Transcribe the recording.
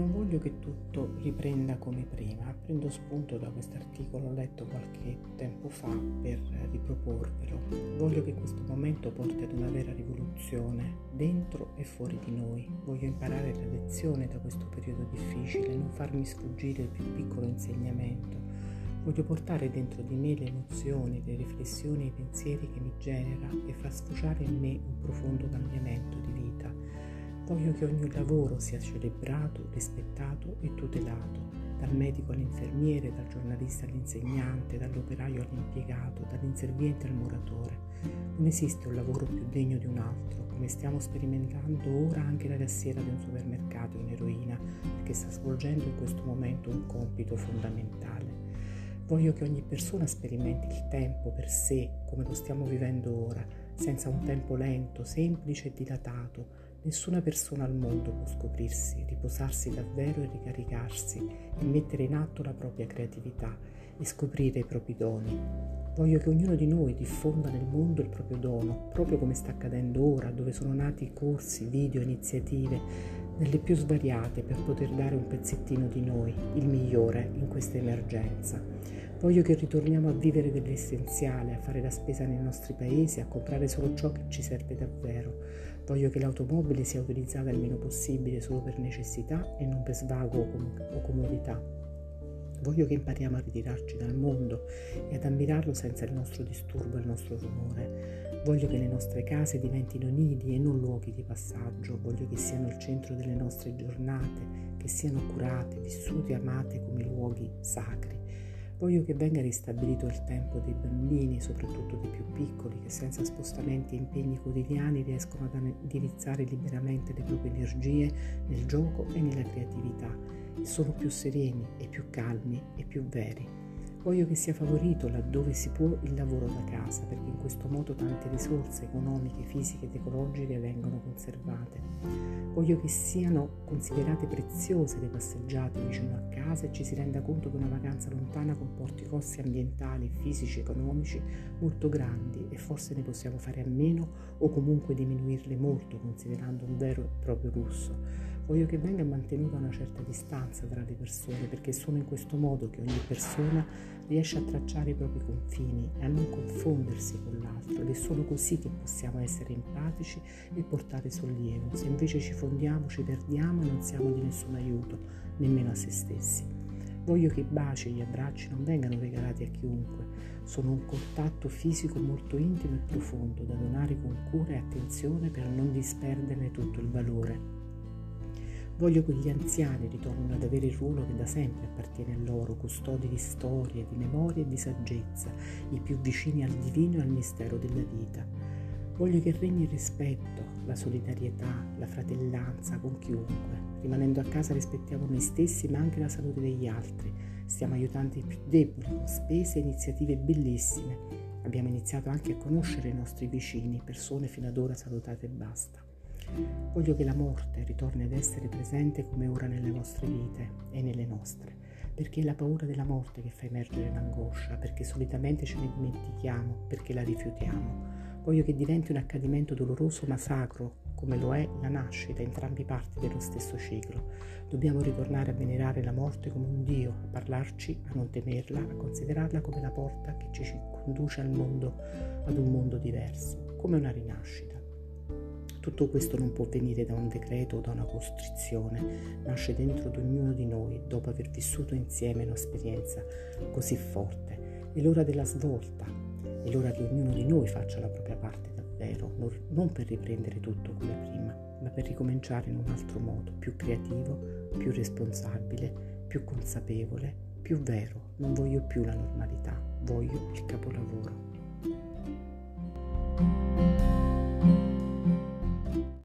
voglio che tutto riprenda come prima. Prendo spunto da questo articolo letto qualche tempo fa per riproporvelo. Voglio che questo momento porti ad una vera rivoluzione dentro e fuori di noi. Voglio imparare la lezione da questo periodo difficile, non farmi sfuggire il più piccolo insegnamento. Voglio portare dentro di me le emozioni, le riflessioni e i pensieri che mi genera e far sfociare in me un profondo cambiamento Voglio che ogni lavoro sia celebrato, rispettato e tutelato, dal medico all'infermiere, dal giornalista all'insegnante, dall'operaio all'impiegato, dall'inserviente al muratore. Non esiste un lavoro più degno di un altro, come stiamo sperimentando ora anche la cassiera di un supermercato in eroina, che sta svolgendo in questo momento un compito fondamentale. Voglio che ogni persona sperimenti il tempo per sé, come lo stiamo vivendo ora, senza un tempo lento, semplice e dilatato, Nessuna persona al mondo può scoprirsi, riposarsi davvero e ricaricarsi e mettere in atto la propria creatività e scoprire i propri doni. Voglio che ognuno di noi diffonda nel mondo il proprio dono, proprio come sta accadendo ora, dove sono nati corsi, video, iniziative, nelle più svariate per poter dare un pezzettino di noi, il migliore, in questa emergenza. Voglio che ritorniamo a vivere dell'essenziale, a fare la spesa nei nostri paesi, a comprare solo ciò che ci serve davvero. Voglio che l'automobile sia utilizzata il meno possibile solo per necessità e non per svago o, com- o comodità. Voglio che impariamo a ritirarci dal mondo e ad ammirarlo senza il nostro disturbo e il nostro rumore. Voglio che le nostre case diventino nidi e non luoghi di passaggio. Voglio che siano il centro delle nostre giornate, che siano curate, vissute e amate come luoghi sacri. Voglio che venga ristabilito il tempo dei bambini, soprattutto dei più piccoli, che senza spostamenti e impegni quotidiani riescono ad indirizzare liberamente le proprie energie nel gioco e nella creatività sono più sereni e più calmi e più veri. Voglio che sia favorito laddove si può il lavoro da casa, perché in questo modo tante risorse economiche, fisiche ed ecologiche vengono conservate. Voglio che siano considerate preziose le passeggiate vicino a casa e ci si renda conto che una vacanza lontana comporti costi ambientali, fisici, economici molto grandi e forse ne possiamo fare a meno o comunque diminuirle molto considerando un vero e proprio lusso. Voglio che venga mantenuta una certa distanza tra le persone perché è solo in questo modo che ogni persona riesce a tracciare i propri confini e a non confondersi con l'altro ed è solo così che possiamo essere empatici e portare sollievo. Se invece ci fondiamo, ci perdiamo e non siamo di nessun aiuto, nemmeno a se stessi. Voglio che i baci e gli abbracci non vengano regalati a chiunque, sono un contatto fisico molto intimo e profondo da donare con cura e attenzione per non disperderne tutto il valore. Voglio che gli anziani ritornino ad avere il ruolo che da sempre appartiene a loro, custodi di storie, di memoria e di saggezza, i più vicini al divino e al mistero della vita. Voglio che regni il rispetto, la solidarietà, la fratellanza con chiunque. Rimanendo a casa rispettiamo noi stessi ma anche la salute degli altri. Stiamo aiutando i più deboli con spese e iniziative bellissime. Abbiamo iniziato anche a conoscere i nostri vicini, persone fino ad ora salutate e basta. Voglio che la morte ritorni ad essere presente come ora nelle vostre vite e nelle nostre, perché è la paura della morte che fa emergere l'angoscia, perché solitamente ce ne dimentichiamo, perché la rifiutiamo. Voglio che diventi un accadimento doloroso ma sacro, come lo è la nascita, entrambi parti dello stesso ciclo. Dobbiamo ritornare a venerare la morte come un Dio, a parlarci, a non temerla, a considerarla come la porta che ci conduce al mondo, ad un mondo diverso, come una rinascita. Tutto questo non può venire da un decreto o da una costrizione, nasce dentro di ognuno di noi dopo aver vissuto insieme un'esperienza così forte. È l'ora della svolta, è l'ora che ognuno di noi faccia la propria parte davvero, non per riprendere tutto come prima, ma per ricominciare in un altro modo, più creativo, più responsabile, più consapevole, più vero. Non voglio più la normalità, voglio il capolavoro.